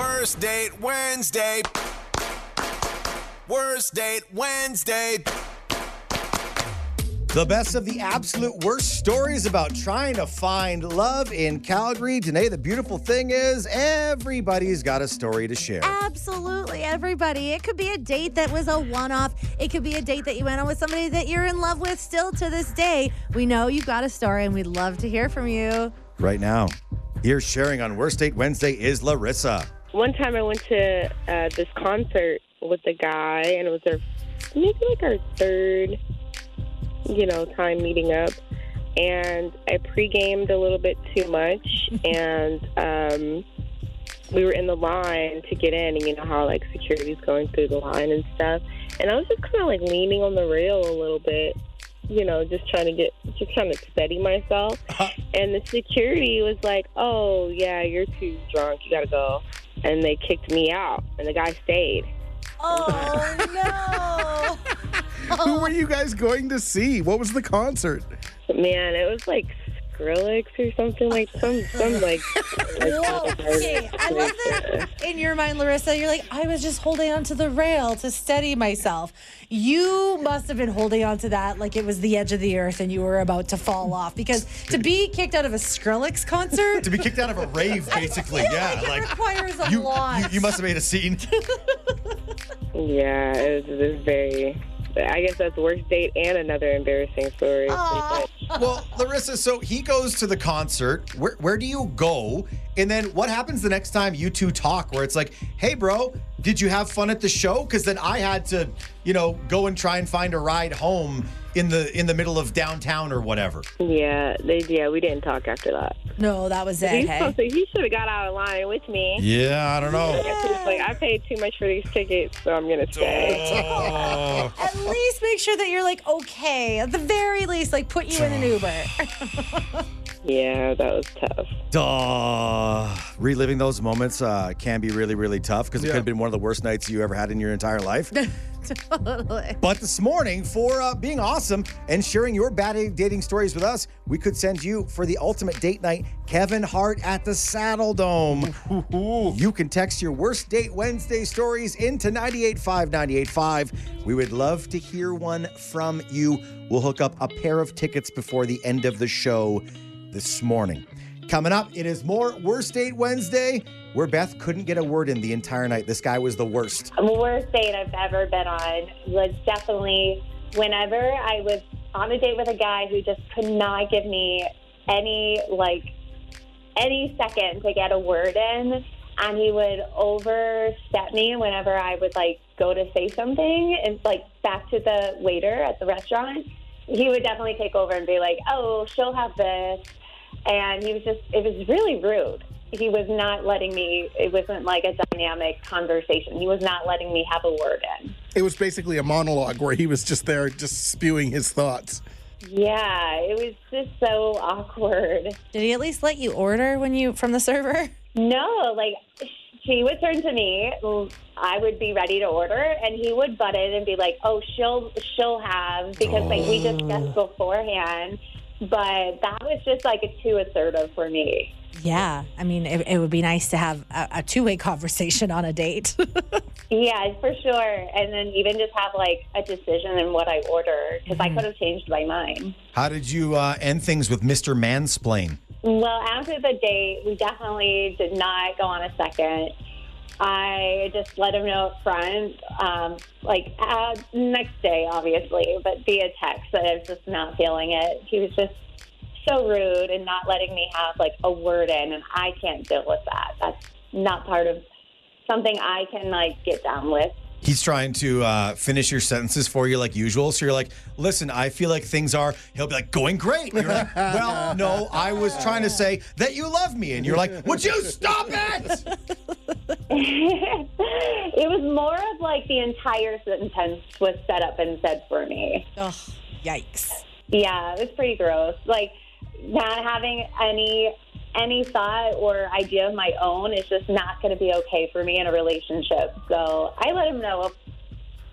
Worst date Wednesday. Worst date Wednesday. The best of the absolute worst stories about trying to find love in Calgary. Today, the beautiful thing is everybody's got a story to share. Absolutely, everybody. It could be a date that was a one off. It could be a date that you went on with somebody that you're in love with still to this day. We know you've got a story and we'd love to hear from you. Right now, here sharing on Worst Date Wednesday is Larissa. One time I went to uh, this concert with a guy, and it was our maybe like our third, you know, time meeting up. And I pre-gamed a little bit too much, and um, we were in the line to get in, and you know how like security's going through the line and stuff. And I was just kind of like leaning on the rail a little bit, you know, just trying to get, just trying to steady myself. and the security was like, "Oh yeah, you're too drunk. You gotta go." And they kicked me out, and the guy stayed. Oh, no. Who were you guys going to see? What was the concert? Man, it was like Skrillex or something like some some like. Whoa. Okay, I love that in your mind, Larissa. You're like, I was just holding onto the rail to steady myself. You must have been holding onto that like it was the edge of the earth and you were about to fall off. Because to be kicked out of a Skrillex concert, To be kicked out of a rave, basically. feel yeah, like it requires a you, lot. you, you must have made a scene. Yeah, it was, it was very. I guess that's worst date and another embarrassing story. Aw. Well, Larissa, so he goes to the concert. Where, where do you go? And then what happens the next time you two talk where it's like, hey, bro, did you have fun at the show? Because then I had to, you know, go and try and find a ride home in the in the middle of downtown or whatever. Yeah, they yeah we didn't talk after that. no, that was it. He's Hey. supposed to, he should have got out of line with me. Yeah, I don't know. It's like I paid too much for these tickets, so I'm gonna stay. Oh. At least make sure that you're like okay. At the very least, like put you in an Uber. Yeah, that was tough. Duh. Reliving those moments uh, can be really, really tough because it Yeah. could have been one of the worst nights you ever had in your entire life. totally. But this morning, for uh, being awesome and sharing your bad dating stories with us, we could send you for the ultimate date night, Kevin Hart at the Saddledome. You can text your worst date Wednesday stories into 985 985. We would love to hear one from you. We'll hook up a pair of tickets before the end of the show this morning. Coming up, it is more Worst Date Wednesday, where Beth couldn't get a word in the entire night. This guy was the worst. The worst date I've ever been on was definitely whenever I was on a date with a guy who just could not give me any, like, any second to get a word in. And he would overstep me whenever I would, like, go to say something. And, like, back to the waiter at the restaurant, he would definitely take over and be like, oh, she'll have this. And he was just, it was really rude. He was not letting me it wasn't like a dynamic conversation. He was not letting me have a word in. It was basically a monologue where he was just there, just spewing his thoughts. yeah it was just so awkward. Did he at least let you order when you from the server? no like she would turn to me. I would be ready to order and he would butt in and be like oh she'll she'll have because like we discussed oh. beforehand but that was just like a too assertive for me Yeah, I mean, it, it would be nice to have a, a two way conversation on a date. Yeah, for sure. And then even just have like a decision in what I order because I could have changed my mind. How did you uh, end things with Mr. Mansplain? Well, after the date, we definitely did not go on a second. I just let him know up front, um, like uh, next day, obviously, but via text that I was just not feeling it. He was just so rude and not letting me have like a word in, and I can't deal with that. That's not part of something I can like get down with. He's trying to uh, finish your sentences for you like usual. So you're like, listen, I feel like things are, he'll be like, going great. And you're like, well, no, I was trying to say that you love me. And you're like, would you stop it? it was more of like the entire sentence was set up and said for me. Ugh, yikes. Yeah, it was pretty gross. Like not having any any thought or idea of my own is just not going to be okay for me in a relationship. So I let him know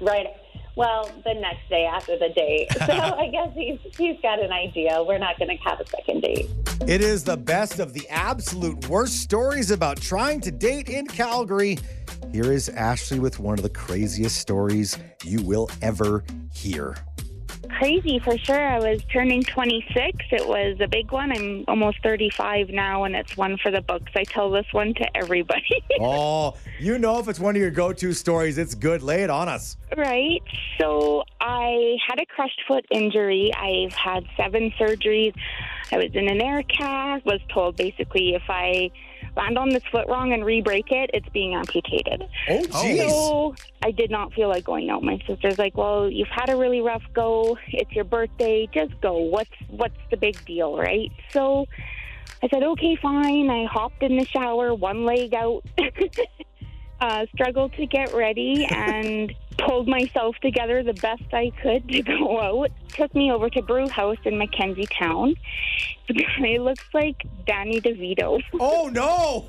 right Well, the next day after the date. So I guess he's he's got an idea. We're not going to have a second date. It is the best of the absolute worst stories about trying to date in Calgary. Here is Ashley with one of the craziest stories you will ever hear. crazy for sure. I was turning 26. It was a big one. I'm almost 35 now, and it's one for the books. I tell this one to everybody. Oh, you know if it's one of your go to stories, it's good. Lay it on us. right. So I had a crushed foot injury. I've had seven surgeries. I was in an air cast. Was told basically if I land on this foot wrong and re-break it, it's being amputated. Oh, jeez. So I did not feel like going out. My sister's like, "Well, you've had a really rough go. It's your birthday. Just go. What's what's the big deal, right?" So I said, "Okay, fine." I hopped in the shower, one leg out, uh, struggled to get ready, and pulled myself together the best I could to go out. Took me over to Brew House in McKenzie Towne. The guy looks like Danny DeVito. Oh, no.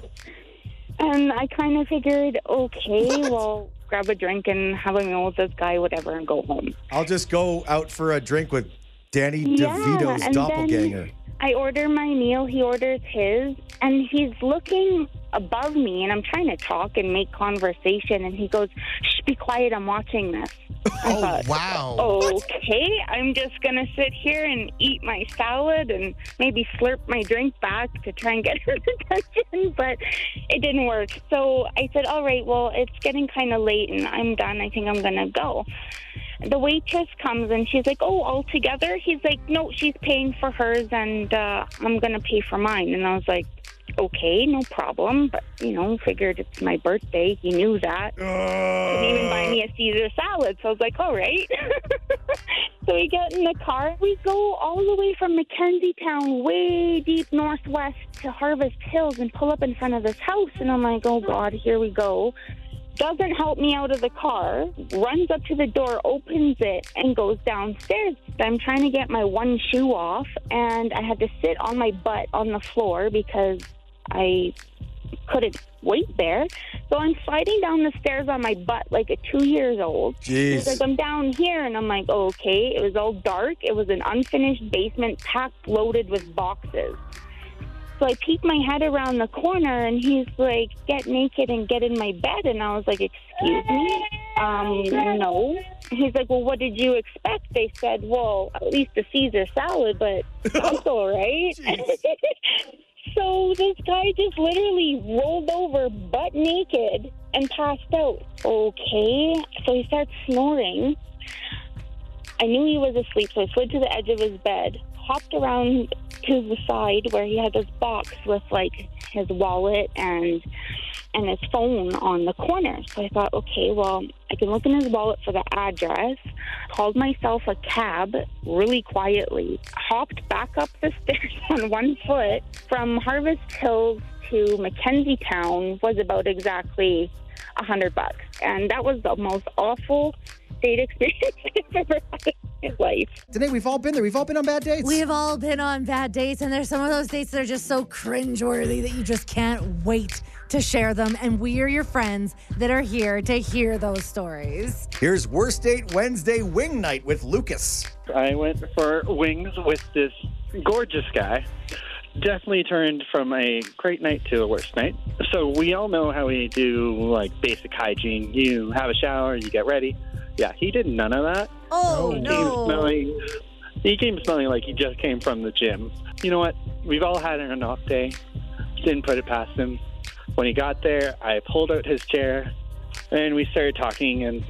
And I kind of figured, okay, well, grab a drink and have a meal with this guy, whatever, and go home. I'll just go out for a drink with Danny Yeah, DeVito's doppelganger. Then I order my meal, he orders his, and he's looking above me, and I'm trying to talk and make conversation, and he goes, Shh, be quiet, I'm watching this. I Oh, thought, wow. Okay, I'm just gonna sit here and eat my salad and maybe slurp my drink back to try and get his attention, but it didn't work. So I said, All right, well, it's getting kind of late and I'm done. I think I'm gonna go. The waitress comes and she's like, Oh, all together? He's like, No, she's paying for hers and uh, I'm gonna pay for mine. And I was like, Okay, no problem. But, you know, figured it's my birthday. He knew that didn't even buy me a Caesar salad. So I was like, all right. so we get in the car. We go all the way from McKenzie Towne, way deep northwest to Harvest Hills, and pull up in front of this house. And I'm like, oh God, here we go. Doesn't help me out of the car, runs up to the door, opens it, and goes downstairs. I'm trying to get my one shoe off, and I had to sit on my butt on the floor because I couldn't wait there. So I'm sliding down the stairs on my butt like a two years old. He's like, Jeez. I'm down here. And I'm like, oh, okay. It was all dark. It was an unfinished basement packed loaded with boxes. So I peek my head around the corner and he's like, get naked and get in my bed. And I was like, excuse me? Um, no. He's like, well, what did you expect? They said, well, at least a Caesar salad, but that's all right. so this guy just literally rolled over butt naked and passed out. Okay. So he starts snoring. I knew he was asleep, so I slid to the edge of his bed, hopped around to the side where he had this box with like his wallet and and his phone on the corner. So I thought, okay, well, I can look in his wallet for the address. Called myself a cab really quietly, hopped back up the stairs on one foot from Harvest Hills to McKenzie Towne was about exactly a hundred bucks, and that was the most awful date experience I've ever had in life. Today, we've all been there. We've all been on bad dates. We've all been on bad dates, and there's some of those dates that are just so cringeworthy that you just can't wait to share them. And we are your friends that are here to hear those stories. Here's Worst Date Wednesday Wing Night with Lucas. I went for wings with this gorgeous guy. Definitely turned from a great night to a worst night. So we all know how we do like basic hygiene. You have a shower, you get ready. Yeah, he did none of that. Oh, He came no. smelling. He came smelling like he just came from the gym. You know what? We've all had an off day. Didn't put it past him. When he got there, I pulled out his chair, and we started talking. And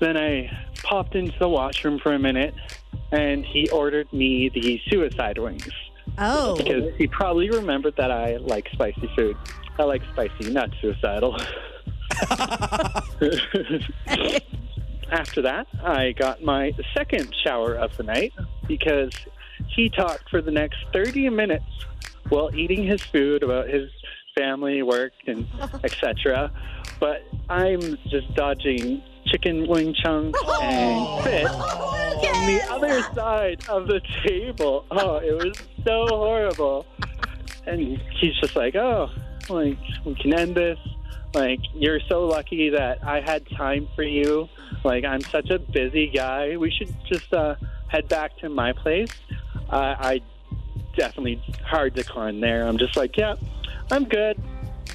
then I popped into the washroom for a minute, and he ordered me the suicide wings Oh. because he probably remembered that I like spicy food. I like spicy, not suicidal. After that, I got my second shower of the night because he talked for the next 30 minutes while eating his food about his family, work, and etc. But I'm just dodging chicken wing chunks oh. and fish oh, on the other side of the table. Oh, it was so horrible. And he's just like, oh, like we can end this. Like you're so lucky that I had time for you. Like I'm such a busy guy. We should just uh, head back to my place. Uh, I definitely hard decline there. I'm just like, yeah, I'm good.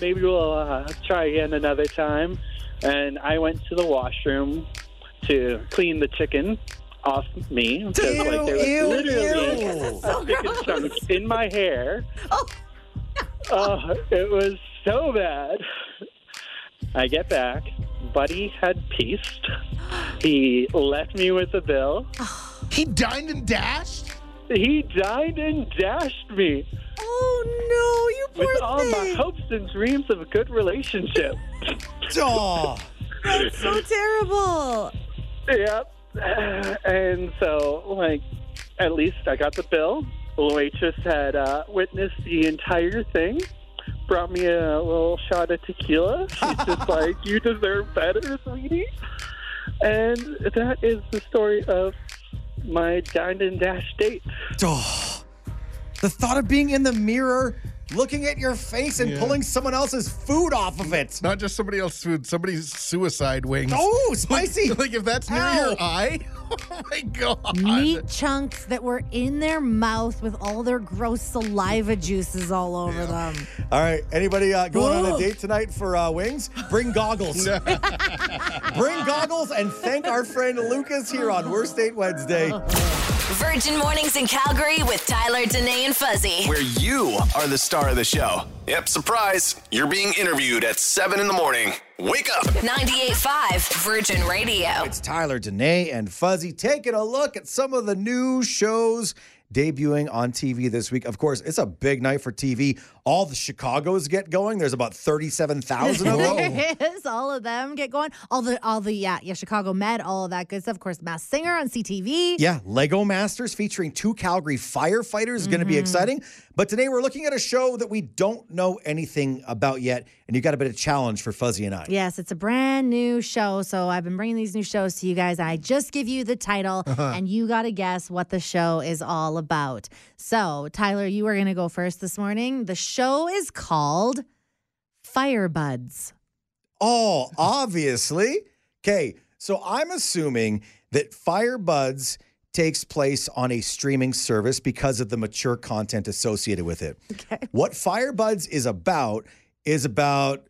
Maybe we'll uh, try again another time. And I went to the washroom to clean the chicken off me because like there was Ew, literally ew. chicken chunks in my hair. Oh, it was so bad. I get back. Buddy had pieced. He left me with a bill. He dined and dashed. He dined and dashed me Oh no, you poor with all my thing. hopes and dreams of a good relationship. Oh, That's so terrible. yep. And so, like, at least I got the bill. The waitress had uh, witnessed the entire thing. Brought me a little shot of tequila. She's just like, "You deserve better, sweetie." And that is the story of my dined and dash date. oh. The thought of being in the mirror, looking at your face and Yeah. pulling someone else's food off of it. Not just somebody else's food, somebody's suicide wings. Oh, spicy. like if that's near Ow. your eye, oh my god. Meat chunks that were in their mouth with all their gross saliva juices all over them. All right. Anybody uh, going on a date tonight for uh, wings? Bring goggles. Bring goggles and thank our friend Lucas here on Worst Date Wednesday. Virgin Mornings in Calgary with Tyler, Danae, and Fuzzy. Where you are the star of the show. Yep, surprise. You're being interviewed at 7 in the morning. Wake up. 98.5 Virgin Radio. It's Tyler, Danae, and Fuzzy taking a look at some of the new shows debuting on TV this week. Of course, it's a big night for TV. All the Chicago's get going. There's about 37,000 of them. There is all of them get going. All the all the yeah yeah Chicago Med, all of that good stuff. Of course, Masked Singer on CTV. Yeah, Lego Masters featuring two Calgary firefighters is going to be mm-hmm. exciting. But today we're looking at a show that we don't know anything about yet, and you got a bit of challenge for Fuzzy and I. Yes, it's a brand new show. So I've been bringing these new shows to you guys. I just give you the title, uh-huh. and you got to guess what the show is all about. So, Tyler, you are going to go first this morning. The show is called Firebuds. Oh, obviously. Okay, so I'm assuming that Firebuds takes place on a streaming service because of the mature content associated with it. Okay. What Firebuds is about is about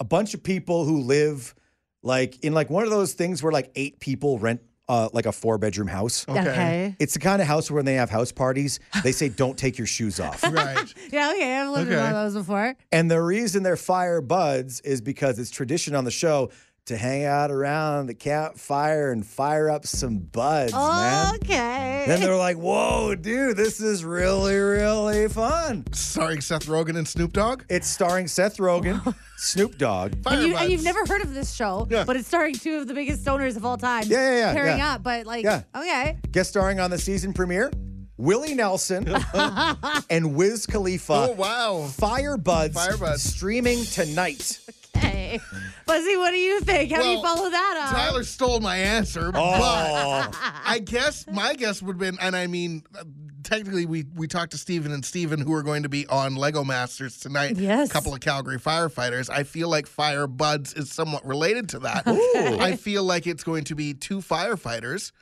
a bunch of people who live like in like one of those things where like eight people rent uh, like a four bedroom house. Okay. It's the kind of house where when they have house parties, they say don't take your shoes off. Right. Yeah, okay. I've lived in one of those before. And the reason they're fire buds is because it's tradition on the show to hang out around the campfire and fire up some buds, man. Okay. Then they're like, whoa, dude, this is really, really fun. Starring Seth Rogen and Snoop Dogg. It's starring Seth Rogen, Snoop Dogg. and, you, and you've never heard of this show, Yeah. but it's starring two of the biggest stoners of all time. Yeah, yeah, yeah, Pairing yeah. up, but like, Yeah. okay. Guest starring on the season premiere, Willie Nelson and Wiz Khalifa. Oh wow. Fire Buds, Fire Buds. streaming tonight. Okay. Fuzzy, what do you think? How do you follow that up? Tyler stole my answer, but Oh, I guess my guess would have been, and I mean, uh, technically, we we talked to Steven and Steven who are going to be on Lego Masters tonight. Yes. A couple of Calgary firefighters. I feel like Fire Buds is somewhat related to that. I feel like it's going to be two firefighters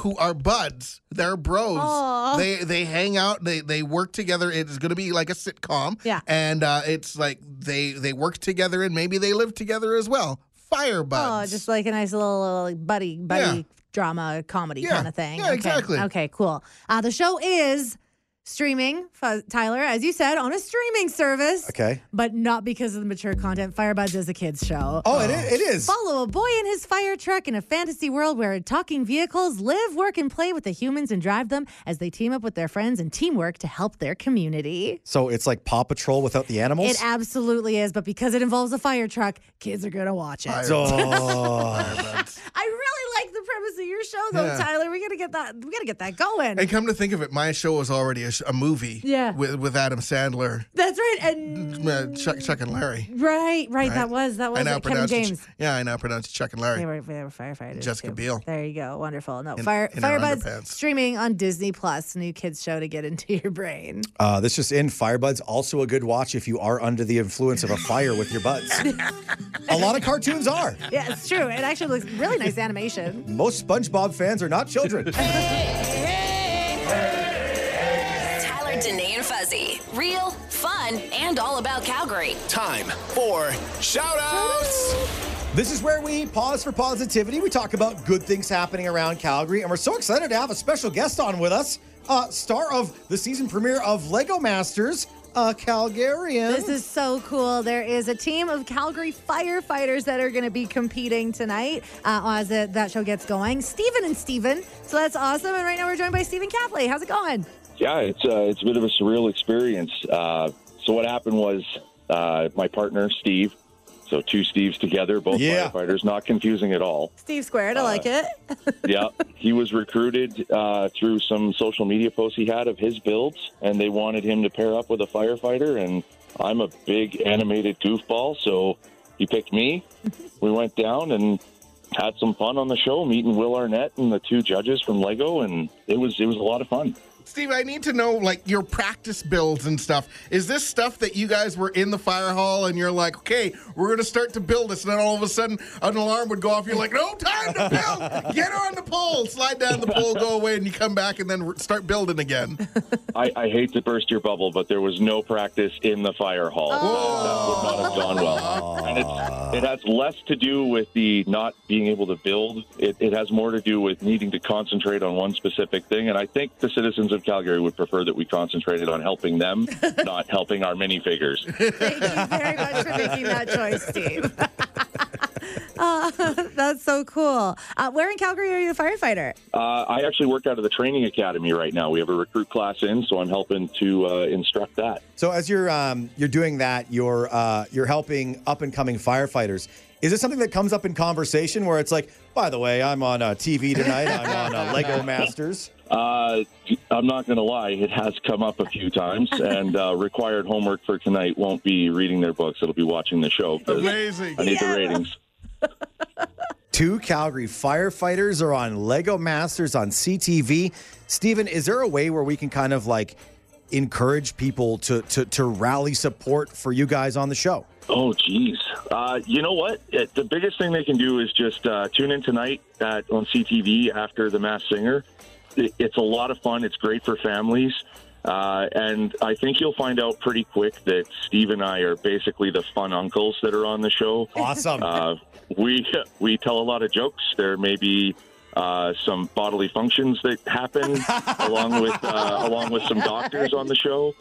who are buds. They're bros. Aw. They they hang out. They they work together. It's going to be like a sitcom. Yeah. And uh, it's like they they work together and maybe they live together as well. Fire buds. oh, just like a nice little, little like, buddy, buddy Yeah. drama comedy Yeah. kind of thing. Yeah, Okay. exactly. Okay, cool. Uh, the show is streaming, Fuzz- Tyler, as you said, on a streaming service. okay. But not because of the mature content. Firebuds is a kids show. Oh, it is. It is. Follow a boy in his fire truck in a fantasy world where talking vehicles live, work, and play with the humans and drive them as they team up with their friends and teamwork to help their community. So it's like Paw Patrol without the animals. It absolutely is, but because it involves a fire truck, kids are gonna watch it. Oh. I really like the premise of your show though, Yeah. Tyler. We gotta get that. We gotta get that going. And come to think of it, my show was already a, sh- a movie. Yeah. With, with Adam Sandler, That's right. And uh, Chuck, Chuck and Larry. right, right. That was that was I now. Kevin pronounce Ch- James. yeah, I now pronounce Chuck and Larry. They were, they were firefighters. Jessica too. Biel. There you go. Wonderful. No, In- Fire in Firebuds streaming on Disney Plus, new kids show to get into your brain. Uh, this just in, Firebuds also a good watch if you are under the influence of a fire with your buds. a lot of cartoons are. Yeah, it's true. It actually looks really nice animation. Most SpongeBob fans are not children. Tyler, Danae, and Fuzzy. Real, fun, and all about Calgary. Time for shout outs. This is where we pause for positivity. We talk about good things happening around Calgary, and we're so excited to have a special guest on with us, uh, star of the season premiere of Lego Masters, a Calgarian. This is so cool. There is a team of Calgary firefighters that are going to be competing tonight uh, as it, that show gets going. Steven and Steven. So that's awesome. And right now we're joined by Stephen Capley. How's it going? Yeah, it's uh, it's a bit of a surreal experience. Uh, so what happened was uh, my partner Steve, so two Steves together, both Yeah. firefighters, not confusing at all. Steve Squared. I like it. yeah, he was recruited uh, through some social media posts he had of his builds, and they wanted him to pair up with a firefighter. And I'm a big animated goofball, so he picked me. we went down and had some fun on the show, meeting Will Arnett and the two judges from Lego, and it was it was a lot of fun. Steve, I need to know like your practice builds and stuff. Is this stuff that you guys were in the fire hall and you're like, okay, we're going to start to build this, and then all of a sudden an alarm would go off. You're like, no time to build. Get on the pole, slide down the pole, go away, and you come back and then re- start building again. I, I hate to burst your bubble, but there was no practice in the fire hall. Oh. That would not have gone well. And it's, it has less to do with the not being able to build. It, it has more to do with needing to concentrate on one specific thing. And I think the citizens of Calgary would prefer that we concentrated on helping them, not helping our minifigures. Thank you very much for making that choice, Steve. Uh, that's so cool. Uh, where in Calgary are you a firefighter? Uh, I actually work out of the training academy right now. We have a recruit class in, so I'm helping to uh, instruct that. So as you're um, you're doing that, you're uh, you're helping up and coming firefighters. Is it something that comes up in conversation where it's like, by the way, I'm on uh, TV tonight. I'm on uh, Lego Masters. Uh, I'm not going to lie, it has come up a few times, and uh, required homework for tonight won't be reading their books. It'll be watching the show. Amazing. I need the ratings. Two Calgary firefighters are on Lego Masters on CTV. Steven, is there a way where we can kind of like encourage people to to, to rally support for you guys on the show? Oh, geez. Uh, you know what? It, the biggest thing they can do is just uh, tune in tonight at, on CTV after The Masked Singer. It, it's a lot of fun. It's great for families. Uh, and I think you'll find out pretty quick that Steve and I are basically the fun uncles that are on the show. Awesome. Uh, we we tell a lot of jokes. There may be uh, some bodily functions that happen along with uh, along with some doctors on the show.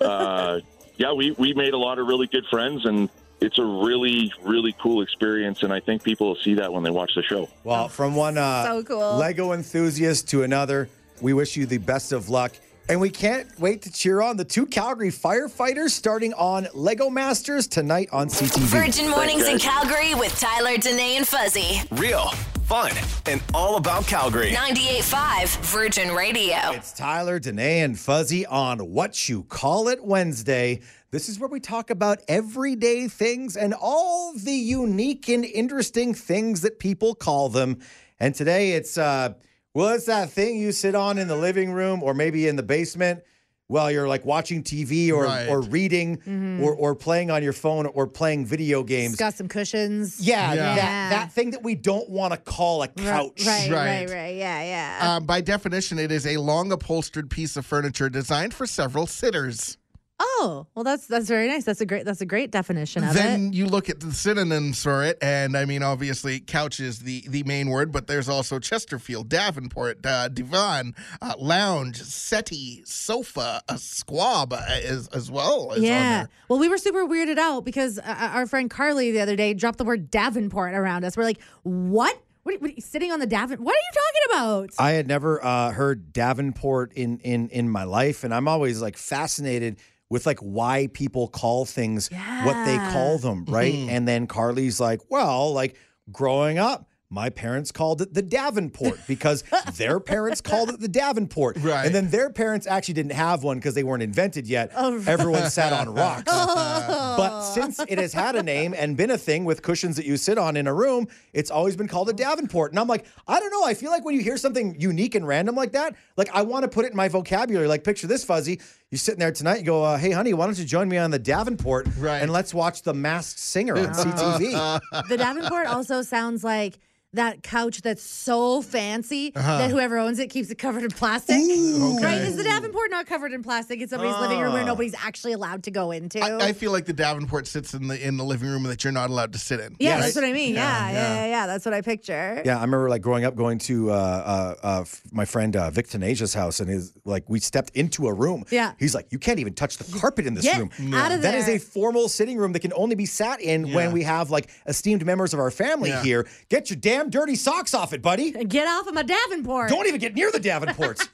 Uh, yeah, we we made a lot of really good friends, and it's a really really cool experience. And I think people will see that when they watch the show. Well, from one uh, So cool. Lego enthusiast to another, we wish you the best of luck. And we can't wait to cheer on the two Calgary firefighters starting on Lego Masters tonight on CTV. Virgin Mornings in Calgary with Tyler, Danae, and Fuzzy. Real, fun, and all about Calgary. 98.5 Virgin Radio. It's Tyler, Danae, and Fuzzy on What You Call It Wednesday. This is where we talk about everyday things and all the unique and interesting things that people call them. And today it's, uh, well, it's that thing you sit on in the living room or maybe in the basement while you're like watching TV or, Right. or reading Mm-hmm. or, or playing on your phone or playing video games. It's got some cushions. Yeah, Yeah. That, that thing that we don't want to call a couch. Right, right, Right. right, Yeah, yeah. Um, by definition, it is a long upholstered piece of furniture designed for several sitters. Oh, well, that's that's very nice. That's a great that's a great definition of it. Then you look at the synonyms for it, and I mean, obviously, couch is the, the main word, but there's also Chesterfield, Davenport, uh, divan, uh, lounge, settee, sofa, a squab uh, as, as well. Is Yeah. Well, we were super weirded out because uh, our friend Carly the other day dropped the word Davenport around us. We're like, what? What are, what are you sitting on the Davenport? What are you talking about? I had never uh, heard Davenport in in in my life, and I'm always like fascinated with like why people call things what they call them, mm-hmm. right? And then Carly's like, well, like growing up, my parents called it the Davenport because their parents called it the Davenport. Right. And then their parents actually didn't have one because they weren't invented yet. Oh, Everyone sat on rocks. but since it has had a name and been a thing with cushions that you sit on in a room, it's always been called a Davenport. And I'm like, I don't know. I feel like when you hear something unique and random like that, like I want to put it in my vocabulary. Like, picture this, Fuzzy. You're sitting there tonight, you go, uh, hey, honey, why don't you join me on the Davenport? Right. And let's watch The Masked Singer on CTV. The Davenport also sounds like that couch that's so fancy Uh-huh. that whoever owns it keeps it covered in plastic. Right? Is the Davenport not covered in plastic? It's somebody's living room where Ah. nobody's actually allowed to go into. I, I feel like the Davenport sits in the in the living room that you're not allowed to sit in. yeah, Yes. that's what I mean. Yeah, Yeah, yeah, yeah. yeah, yeah. That's what I picture. Yeah, I remember like growing up going to uh, uh, uh, my friend uh, Vic Tanasia's house, and his like we stepped into a room. Yeah. he's like, you can't even touch the carpet in this Get room. out of That is a formal sitting room that can only be sat in Yeah. when we have like esteemed members of our family Yeah. here. Get your damn dirty socks off it, buddy. Get off of my Davenport. Don't even get near the Davenports.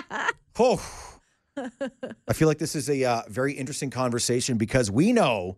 oh. I feel like this is a uh, very interesting conversation because we know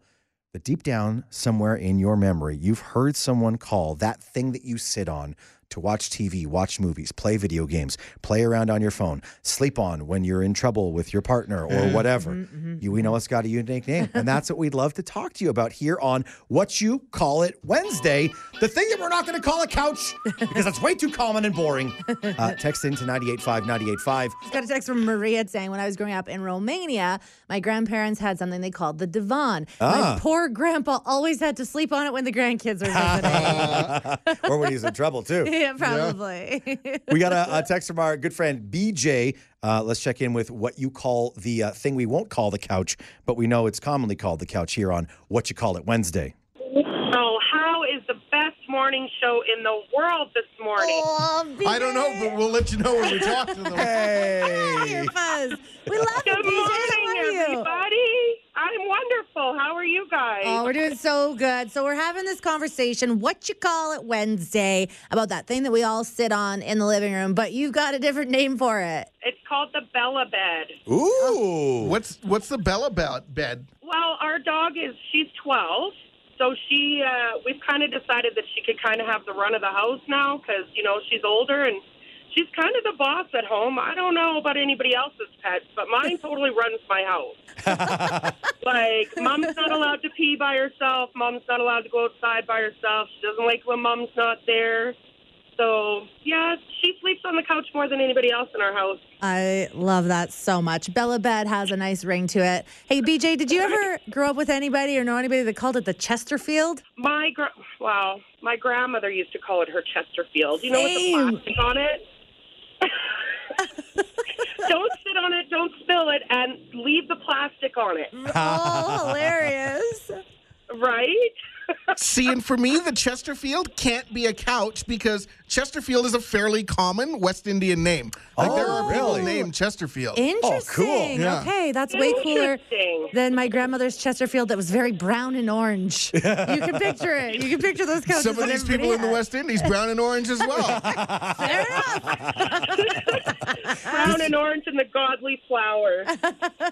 that deep down, somewhere in your memory, you've heard someone call that thing that you sit on to watch TV, watch movies, play video games, play around on your phone, sleep on when you're in trouble with your partner or mm-hmm, whatever. Mm-hmm, mm-hmm. You, we know it's got a unique name. And that's what we'd love to talk to you about here on What You Call It Wednesday. The thing that we're not going to call a couch because that's way too common and boring. Uh, text into 985 985. Just got a text from Maria saying when I was growing up in Romania, my grandparents had something they called the divan. Ah. My poor grandpa always had to sleep on it when the grandkids were visiting. or when he's in trouble, too. yeah, probably. We got a, a text from our good friend BJ. Uh, let's check in with what you call the uh, thing we won't call the couch, but we know it's commonly called the couch here on What You Call It Wednesday. So, how is the best morning show in the world this morning? oh, I don't know, but we'll let you know when we talk to them. Hey! Fuzz. We love you, Good BJ. morning, Love you. everybody. I'm wonderful. How are you guys? Oh, we're doing so good. So we're having this conversation, what you call it Wednesday, about that thing that we all sit on in the living room, but you've got a different name for it. It's called the Bella Bed. Ooh. What's what's the Bella bell bed? Well, our dog is she's 12, so she uh, we've kind of decided that she could kind of have the run of the house now because you know she's older and she's kind of the boss at home. I don't know about anybody else's pets, but mine totally runs my house. like, mom's not allowed to pee by herself. Mom's not allowed to go outside by herself. She doesn't like when mom's not there. So, yeah, she sleeps on the couch more than anybody else in our house. I love that so much. Bella Bed has a nice ring to it. Hey, BJ, did you ever grow up with anybody or know anybody that called it the Chesterfield? My gra- wow, my grandmother used to call it her Chesterfield. You know, with the Same. plastic on it. don't sit on it, don't spill it, and leave the plastic on it. Oh, hilarious. Right? See, and for me, the Chesterfield can't be a couch because Chesterfield is a fairly common West Indian name. Like there Oh, are people really? named Chesterfield. Oh, Interesting. Oh, Yeah. Okay, that's way cooler than my grandmother's Chesterfield that was very brown and orange. you can picture it. You can picture those couches. Some of these everybody people in the. West Indies, brown and orange as well. Fair enough. Brown and orange and the godly flower.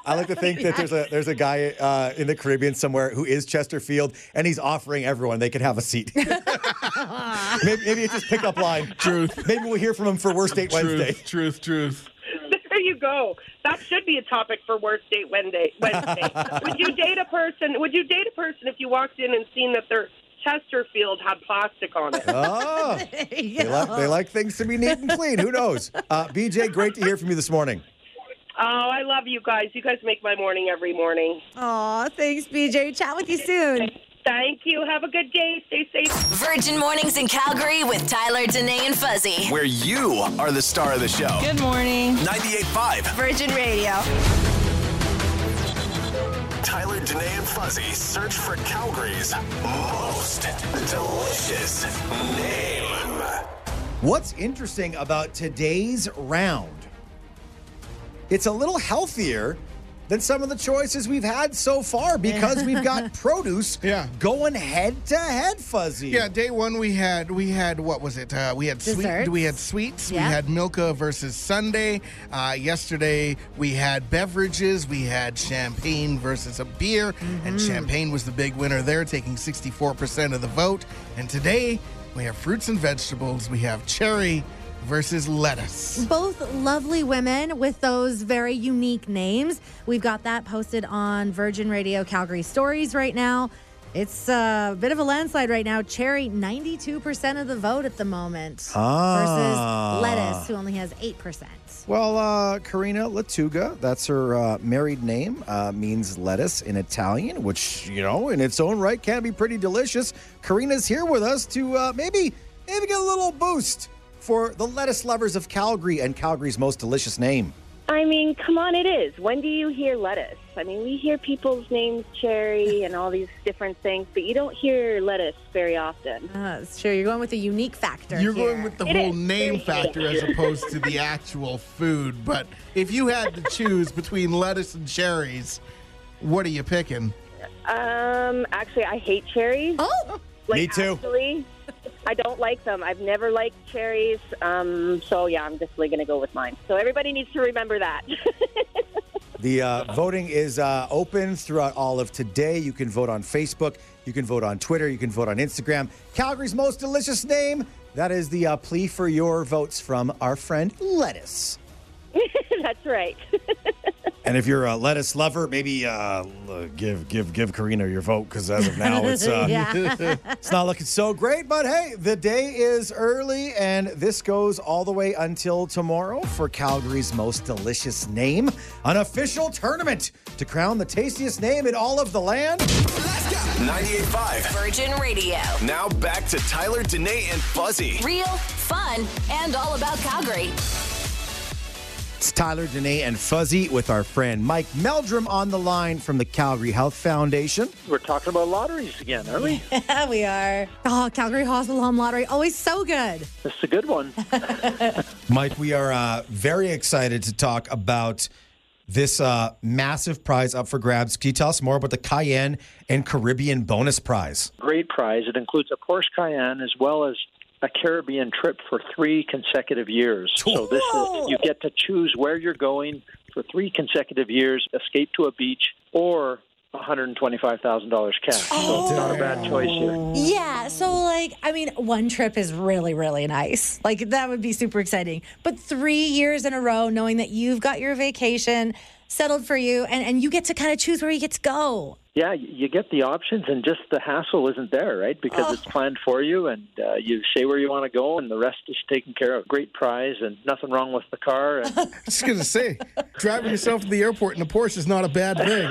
I like to think that there's a there's a guy uh, in the Caribbean somewhere who is Chesterfield, and he's offering everyone they can have a seat. maybe, maybe it's his pickup line. Truth. Maybe we'll hear from him for Worst Date Wednesday. truth, truth, truth. There you go. That should be a topic for worst date Wednesday. Wednesday. would you date a person? Would you date a person if you walked in and seen that their Chesterfield had plastic on it? Oh, they like, they like things to be neat and clean. Who knows? Uh, BJ, great to hear from you this morning. Oh, I love you guys. You guys make my morning every morning. Aw, thanks, BJ. Chat with you soon. Thank you. Have a good day. Stay safe. Virgin Mornings in Calgary with Tyler, Danae, and Fuzzy. Where you are the star of the show. Good morning. 98.5. Virgin Radio. Tyler, Danae, and Fuzzy search for Calgary's most delicious name. What's interesting about today's round? It's a little healthier than some of the choices we've had so far because we've got produce Yeah. going head to head, Fuzzy. Yeah, day one we had we had what was it? Uh, we had Desserts. sweet. We had sweets. Yeah. We had Milka versus Sunday. Uh, yesterday we had beverages. We had champagne versus a beer, and champagne was the big winner there, taking 64% of the vote. And today we have fruits and vegetables. We have cherry versus lettuce. Both lovely women with those very unique names. We've got that posted on Virgin Radio Calgary Stories right now. It's a bit of a landslide right now. Cherry, 92% of the vote at the moment Ah. versus lettuce, who only has 8%. Well, uh, Karina Latuga, that's her uh, married name, uh, means lettuce in Italian, which, you know, in its own right can be pretty delicious. Karina's here with us to uh, maybe, maybe get a little boost for the lettuce lovers of Calgary and Calgary's most delicious name. I mean, come on, it is. When do you hear lettuce? I mean, we hear people's names, cherry, and all these different things, but you don't hear lettuce very often. Uh, sure, you're going with the unique factor. You're here. going with the It whole is. name factor as opposed to the actual food. But if you had to choose between lettuce and cherries, what are you picking? Um, actually, I hate cherries. Oh, Like, Me too. Actually, I don't like them. I've never liked cherries. Um, so yeah, I'm definitely going to go with mine. So everybody needs to remember that. The uh, voting is uh, open throughout all of today. You can vote on Facebook, you can vote on Twitter, you can vote on Instagram. Calgary's most delicious name. That is the uh, plea for your votes from our friend Lettuce. That's right. And if you're a lettuce lover, maybe uh, give give give Karina your vote because as of now it's uh, yeah. it's not looking so great. But hey, the day is early, and this goes all the way until tomorrow for Calgary's most delicious name, an official tournament to crown the tastiest name in all of the land. 98.5. Virgin Radio. Now back to Tyler, Danae, and Fuzzy. Real, fun, and all about Calgary. It's Tyler, Danae, and Fuzzy with our friend Mike Meldrum on the line from the Calgary Health Foundation. We're talking about lotteries again, are we? Yeah, we are. Oh, Calgary Hospital Home Lottery, always so good. This is a good one. Mike, we are uh, very excited to talk about this uh, massive prize up for grabs. Can you tell us more about the Cayenne and Caribbean bonus prize? Great prize. It includes a Porsche Cayenne as well as a Caribbean trip for three consecutive years. So this is you get to choose where you're going for three consecutive years, escape to a beach, or $125,000 cash. so it's not a bad oh. choice here. Yeah, so like, I mean, one trip is really, really nice. Like, that would be super exciting. But three years in a row, knowing that you've got your vacation settled for you and, and you get to kind of choose where you get to go. Yeah, you get the options, and just the hassle isn't there, right? Because it's planned for you, and uh, you say where you want to go, and the rest is taken care of. Great prize, and nothing wrong with the car. And I was just gonna say, driving yourself to the airport in a Porsche is not a bad thing.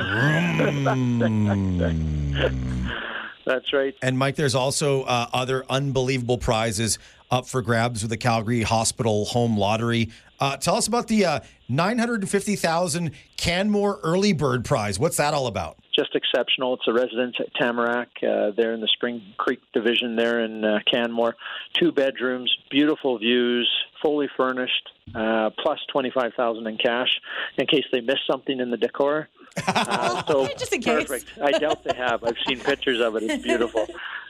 that's right. And Mike, there's also uh, other unbelievable prizes up for grabs with the Calgary Hospital Home Lottery. Uh, tell us about the uh, 950,000 Canmore Early Bird Prize. What's that all about? just exceptional. It's a residence at Tamarack uh, there in the Spring Creek Division there in uh, Canmore. Two bedrooms, beautiful views, fully furnished, uh, plus twenty five thousand in cash in case they missed something in the decor. Uh, so Just in case. perfect. I doubt they have. I've seen pictures of it. It's beautiful.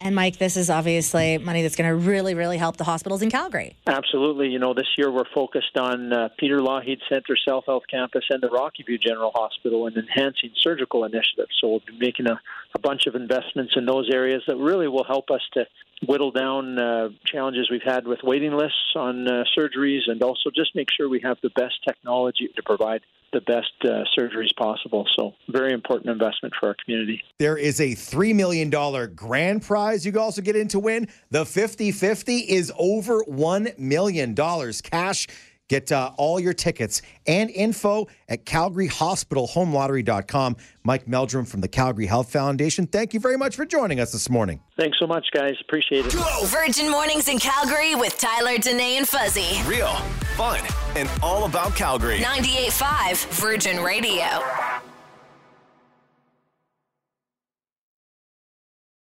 And Mike, this is obviously money that's going to really, really help the hospitals in Calgary. Absolutely. You know, this year we're focused on uh, Peter Lougheed Center, South Health Campus, and the Rocky View General Hospital and enhancing surgical initiatives. So we'll be making a, a bunch of investments in those areas that really will help us to whittle down uh, challenges we've had with waiting lists on uh, surgeries and also just make sure we have the best technology to provide the best uh, surgeries possible. So, very important investment for our community. There is a $3 million grand prize you can also get in to win. The 50 50 is over $1 million cash. Get uh, all your tickets and info at calgaryhospitalhomelottery.com. Mike Meldrum from the Calgary Health Foundation, thank you very much for joining us this morning. Thanks so much, guys. Appreciate it. Virgin Mornings in Calgary with Tyler, Danae, and Fuzzy. Real, fun, and all about Calgary. 98.5 Virgin Radio.